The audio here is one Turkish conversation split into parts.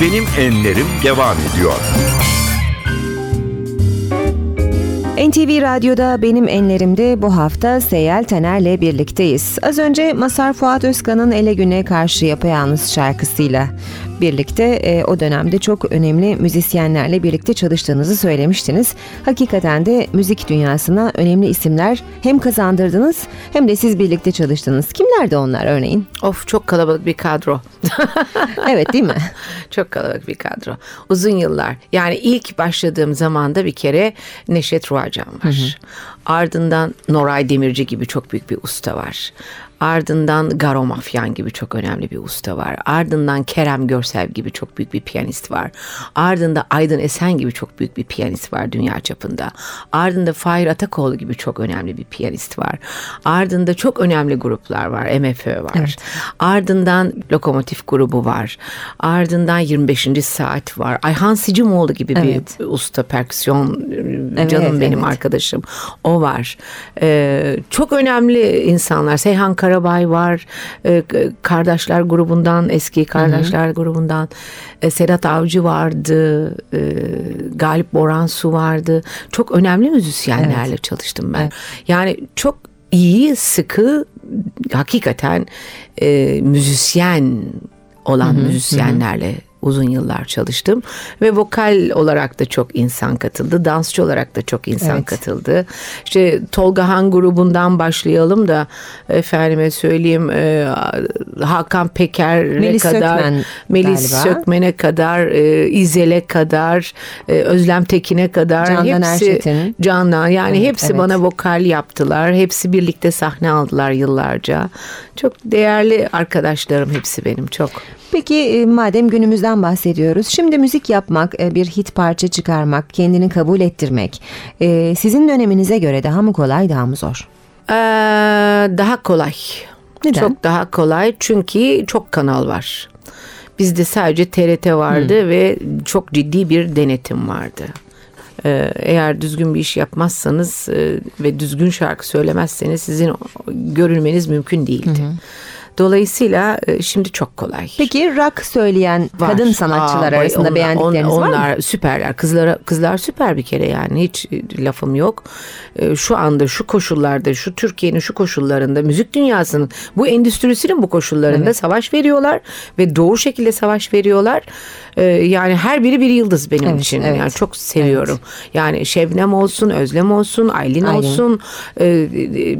Benim Enlerim devam ediyor. NTV Radyo'da Benim Enlerim'de bu hafta Seyel Taner'le birlikteyiz. Az önce Masar Fuat Özkan'ın Ele Güne Karşı Yapayalnız şarkısıyla birlikte e, o dönemde çok önemli müzisyenlerle birlikte çalıştığınızı söylemiştiniz. Hakikaten de müzik dünyasına önemli isimler hem kazandırdınız hem de siz birlikte çalıştınız. Kimlerdi onlar örneğin? Of çok kalabalık bir kadro. evet değil mi? çok kalabalık bir kadro. Uzun yıllar. Yani ilk başladığım zamanda bir kere Neşet Ruacan var. Hı hı. Ardından Noray Demirci gibi çok büyük bir usta var. Ardından Garo Mafyan gibi çok önemli bir usta var. Ardından Kerem Görsel gibi çok büyük bir piyanist var. Ardında Aydın Esen gibi çok büyük bir piyanist var dünya çapında. Ardında Fahir Atakoğlu gibi çok önemli bir piyanist var. Ardında çok önemli gruplar var. MFÖ var. Evet. Ardından Lokomotif grubu var. Ardından 25. Saat var. Ayhan Sicimoğlu gibi evet. bir usta perküsyon evet, canım benim evet. arkadaşım. O var. Ee, çok önemli insanlar. Seyhan Kar Karabay var. E, kardeşler grubundan, eski Kardeşler hı hı. grubundan e, Sedat Avcı vardı. E, Galip Boransu vardı. Çok önemli müzisyenlerle evet. çalıştım ben. Evet. Yani çok iyi, sıkı, hakikaten e, müzisyen olan hı hı, müzisyenlerle hı uzun yıllar çalıştım ve vokal olarak da çok insan katıldı, dansçı olarak da çok insan evet. katıldı. İşte Tolga Han grubundan başlayalım da efendime söyleyeyim e, Hakan Peker'e Melis kadar, Sökmen Melis galiba. Sökmen'e kadar, e, İzel'e kadar, e, Özlem Tekin'e kadar Candan hepsi Erçetin. Candan yani evet, hepsi evet. bana vokal yaptılar. Hepsi birlikte sahne aldılar yıllarca. Çok değerli arkadaşlarım hepsi benim çok. Peki e, madem günümüzden bahsediyoruz, şimdi müzik yapmak, e, bir hit parça çıkarmak, kendini kabul ettirmek e, sizin döneminize göre daha mı kolay, daha mı zor? Ee, daha kolay. Neden? Çok daha kolay çünkü çok kanal var. Bizde sadece TRT vardı hmm. ve çok ciddi bir denetim vardı. Eğer düzgün bir iş yapmazsanız ve düzgün şarkı söylemezseniz sizin görülmeniz mümkün değildi. Hı Dolayısıyla e, şimdi çok kolay. Peki rock söyleyen var. kadın sanatçılar Aa, arasında onlar, beğendikleriniz on, onlar var mı? Onlar süperler. Kızlara, kızlar süper bir kere yani hiç e, lafım yok. E, şu anda şu koşullarda şu Türkiye'nin şu koşullarında müzik dünyasının bu endüstrisinin bu koşullarında evet. savaş veriyorlar ve doğru şekilde savaş veriyorlar. Yani her biri bir yıldız benim evet, için. Evet. Yani çok seviyorum. Evet. Yani Şebnem olsun, Özlem olsun, Aylin, Aylin. olsun,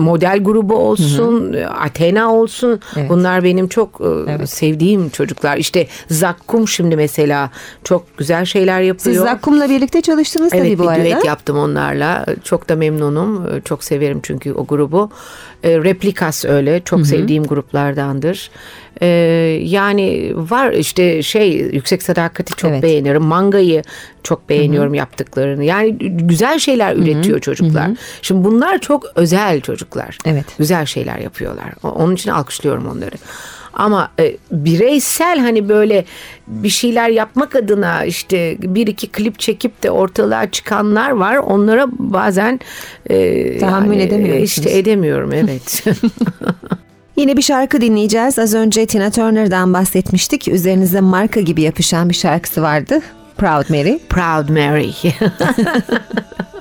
model grubu olsun, Hı-hı. Athena olsun. Evet. Evet. Bunlar benim çok e, evet. sevdiğim çocuklar. İşte Zakkum şimdi mesela çok güzel şeyler yapıyor. Siz Zakkum'la birlikte çalıştınız evet, tabii bu arada. Evet yaptım onlarla. Çok da memnunum. E, çok severim çünkü o grubu. E, Replikas öyle. Çok Hı-hı. sevdiğim gruplardandır. Yani var işte şey Yüksek Sadakati çok evet. beğenirim. Mangayı çok beğeniyorum Hı-hı. yaptıklarını. Yani güzel şeyler Hı-hı. üretiyor çocuklar. Hı-hı. Şimdi bunlar çok özel çocuklar. Evet. Güzel şeyler yapıyorlar. Onun için alkışlıyorum onları. Ama e, bireysel hani böyle bir şeyler yapmak adına işte bir iki klip çekip de ortalığa çıkanlar var. Onlara bazen e, tahammül yani, edemiyorum. İşte edemiyorum evet. Yine bir şarkı dinleyeceğiz. Az önce Tina Turner'dan bahsetmiştik. Üzerinize marka gibi yapışan bir şarkısı vardı. Proud Mary. Proud Mary.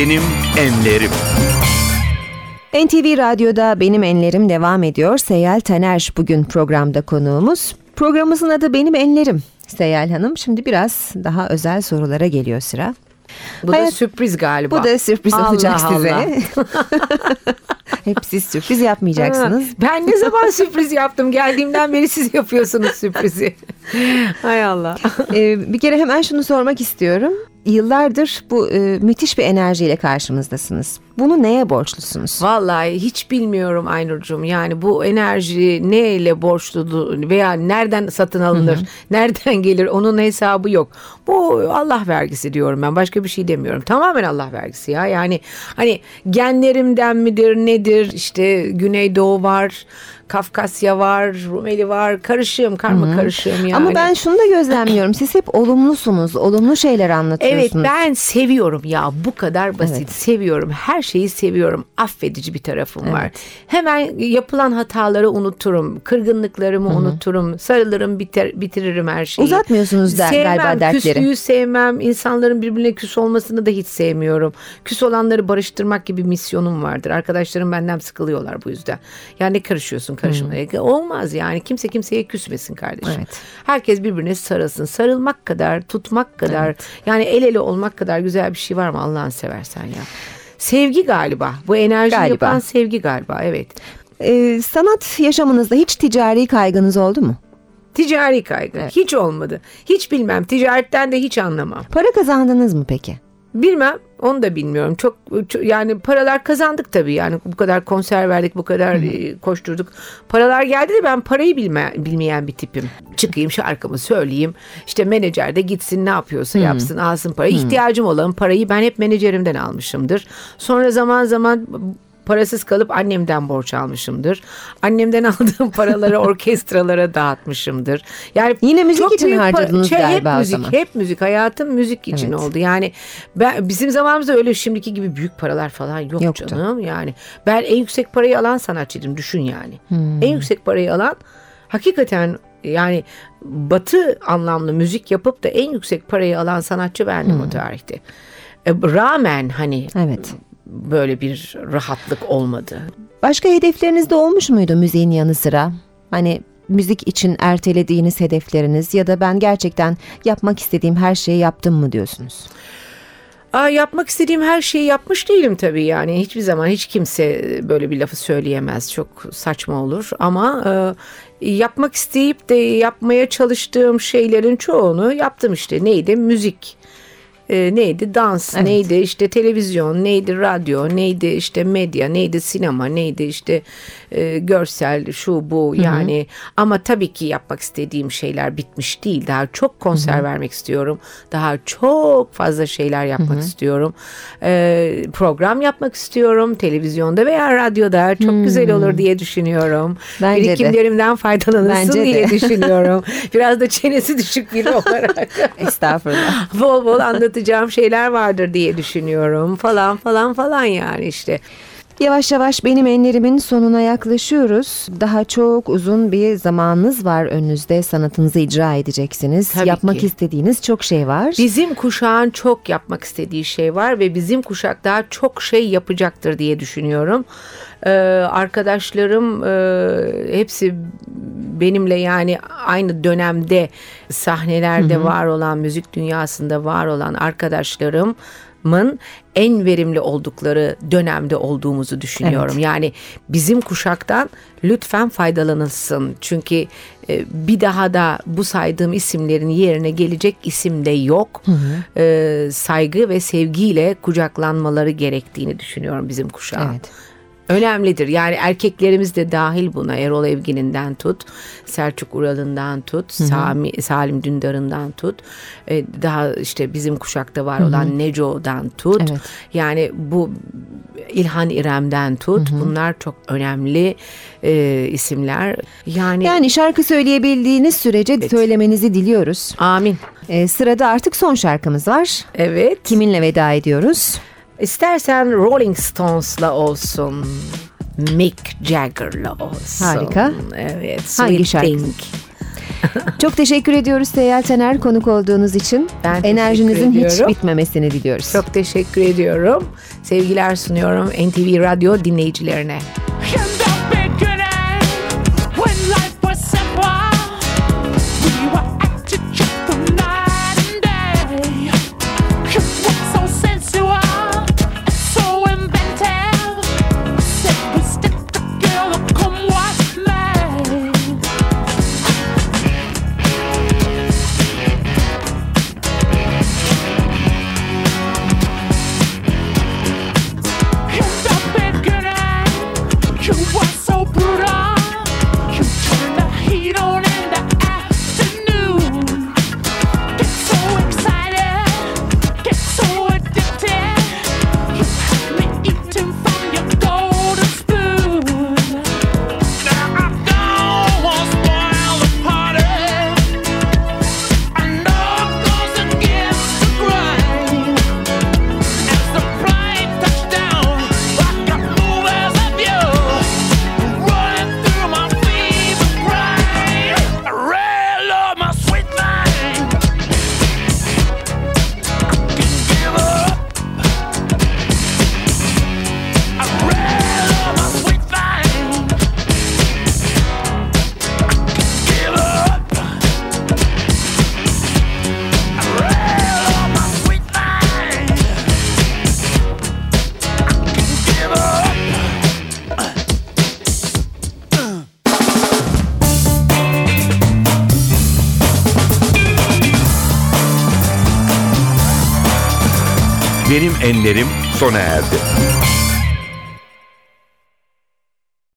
Benim Enlerim. NTV Radyo'da Benim Enlerim devam ediyor. Seyel Taner bugün programda konuğumuz. Programımızın adı Benim Enlerim. Seyel Hanım şimdi biraz daha özel sorulara geliyor sıra. Bu Hayat- da sürpriz galiba. Bu da sürpriz Allah olacak Allah. size. Hep siz sürpriz yapmayacaksınız. Ha, Ben ne zaman sürpriz yaptım? Geldiğimden beri siz yapıyorsunuz sürprizi. Hay Allah. Ee, bir kere hemen şunu sormak istiyorum. Yıllardır bu e, müthiş bir enerjiyle karşımızdasınız. Bunu neye borçlusunuz? Vallahi hiç bilmiyorum Aynur'cum. Yani bu enerji neyle borçlu veya nereden satın alınır, nereden gelir onun hesabı yok. Bu Allah vergisi diyorum ben. Başka bir şey demiyorum. Tamamen Allah vergisi ya. Yani hani genlerimden midir nedir? İşte Güneydoğu var, Kafkasya var, Rumeli var. Karışığım, karma karışığım yani. Ama ben şunu da gözlemliyorum. Siz hep olumlusunuz. Olumlu şeyler Evet anlatıyorsunuz. ben seviyorum ya bu kadar basit Evet. seviyorum her şeyi seviyorum affedici bir tarafım var hemen yapılan hataları unuturum kırgınlıklarımı unuturum sarılırım biter, bitiririm her şeyi Uzatmıyorsunuz da sevmem, galiba dertleri. küslüğü sevmem insanların birbirine küs olmasını da hiç sevmiyorum küs olanları barıştırmak gibi misyonum vardır arkadaşlarım benden sıkılıyorlar bu yüzden yani ne karışıyorsun karışma olmaz yani kimse kimseye küsmesin kardeşim Evet. Herkes birbirine sarılsın. Sarılmak kadar, tutmak kadar, yani el ele olmak kadar güzel bir şey var mı Allah'ını seversen ya. Sevgi galiba. Bu enerji Galiba. yapan sevgi galiba. Evet. Ee, sanat yaşamınızda hiç ticari kaygınız oldu mu? Ticari kaygı. Hiç olmadı. Hiç bilmem. Ticaretten de hiç anlamam. Para kazandınız mı peki? Bilmem. Onu da bilmiyorum. Çok, çok- yani paralar kazandık tabii. Yani bu kadar konser verdik, bu kadar e, koşturduk. Paralar geldi de ben parayı bilme, bilmeyen bir tipim. Çıkayım şarkımı söyleyeyim. İşte menajer de gitsin ne yapıyorsa yapsın, alsın parayı. İhtiyacım olan parayı ben hep menajerimden almışımdır. Sonra zaman zaman parasız kalıp annemden borç almışımdır. Annemden aldığım paraları orkestralara dağıtmışımdır. Yani Yine müzik çok için harcadınız Şey, galiba hep müzik, zaman. hep müzik. Hayatım müzik için Evet. oldu. Yani ben bizim zamanımızda öyle şimdiki gibi büyük paralar falan yok Yoktu. canım. Yani ben en yüksek parayı alan sanatçıydım düşün yani. Hmm. En yüksek parayı alan hakikaten yani batı anlamlı müzik yapıp da en yüksek parayı alan sanatçı bendim Hmm. o tarihte. E, rağmen hani Evet. Böyle bir rahatlık olmadı. Başka hedefleriniz de olmuş muydu müziğin yanı sıra? Hani müzik için ertelediğiniz hedefleriniz ya da ben gerçekten yapmak istediğim her şeyi yaptım mı diyorsunuz? Aa, yapmak istediğim her şeyi yapmış değilim tabii yani hiçbir zaman hiç kimse böyle bir lafı söyleyemez çok saçma olur ama e, yapmak isteyip de yapmaya çalıştığım şeylerin çoğunu yaptım işte neydi müzik e, neydi? Dans Evet. neydi? İşte televizyon neydi? Radyo neydi? İşte medya neydi? Sinema neydi? İşte e, görsel şu bu yani. Ama tabii ki yapmak istediğim şeyler bitmiş değil. Daha çok konser vermek istiyorum. Daha çok fazla şeyler yapmak istiyorum. E, program yapmak istiyorum. Televizyonda veya radyoda çok güzel olur diye düşünüyorum. Bence de. birikimlerimden faydalanırsın Bence de. diye düşünüyorum. Biraz da çenesi düşük biri olarak. Estağfurullah. bol bol anlatacağım şeyler vardır diye düşünüyorum falan falan falan yani işte. Yavaş yavaş benim enlerimin sonuna yaklaşıyoruz. Daha çok uzun bir zamanınız var önünüzde. Sanatınızı icra edeceksiniz. Tabii Yapmak ki. istediğiniz çok şey var. Bizim kuşağın çok yapmak istediği şey var ve bizim kuşak daha çok şey yapacaktır diye düşünüyorum. Ee, arkadaşlarım e, hepsi benimle yani aynı dönemde sahnelerde var olan müzik dünyasında var olan arkadaşlarımın en verimli oldukları dönemde olduğumuzu düşünüyorum. Yani bizim kuşaktan lütfen faydalanılsın. Çünkü e, bir daha da bu saydığım isimlerin yerine gelecek isim de yok. E, saygı ve sevgiyle kucaklanmaları gerektiğini düşünüyorum bizim kuşağın. Evet. Önemlidir. Yani erkeklerimiz de dahil buna. Erol Evgin'inden tut, Selçuk Ural'ından tut, Sami, Salim Dündar'ından tut. e, daha işte bizim kuşakta var olan Neco'dan tut. Evet. Yani bu İlhan İrem'den tut. Bunlar çok önemli e, isimler. Yani, Yani şarkı söyleyebildiğiniz sürece söylemenizi diliyoruz. amin. Ee, sırada artık son şarkımız var. Evet. Kiminle veda ediyoruz? İstersen Rolling Stones'la olsun. Mick Jagger'la olsun. Harika. Evet. Sweet Hangi şarkı? Think. Çok teşekkür ediyoruz Seyyal Taner konuk olduğunuz için. Ben Enerjinizin hiç bitmemesini diliyoruz. Çok teşekkür ediyorum. Sevgiler sunuyorum NTV Radyo dinleyicilerine. enlerim sona erdi.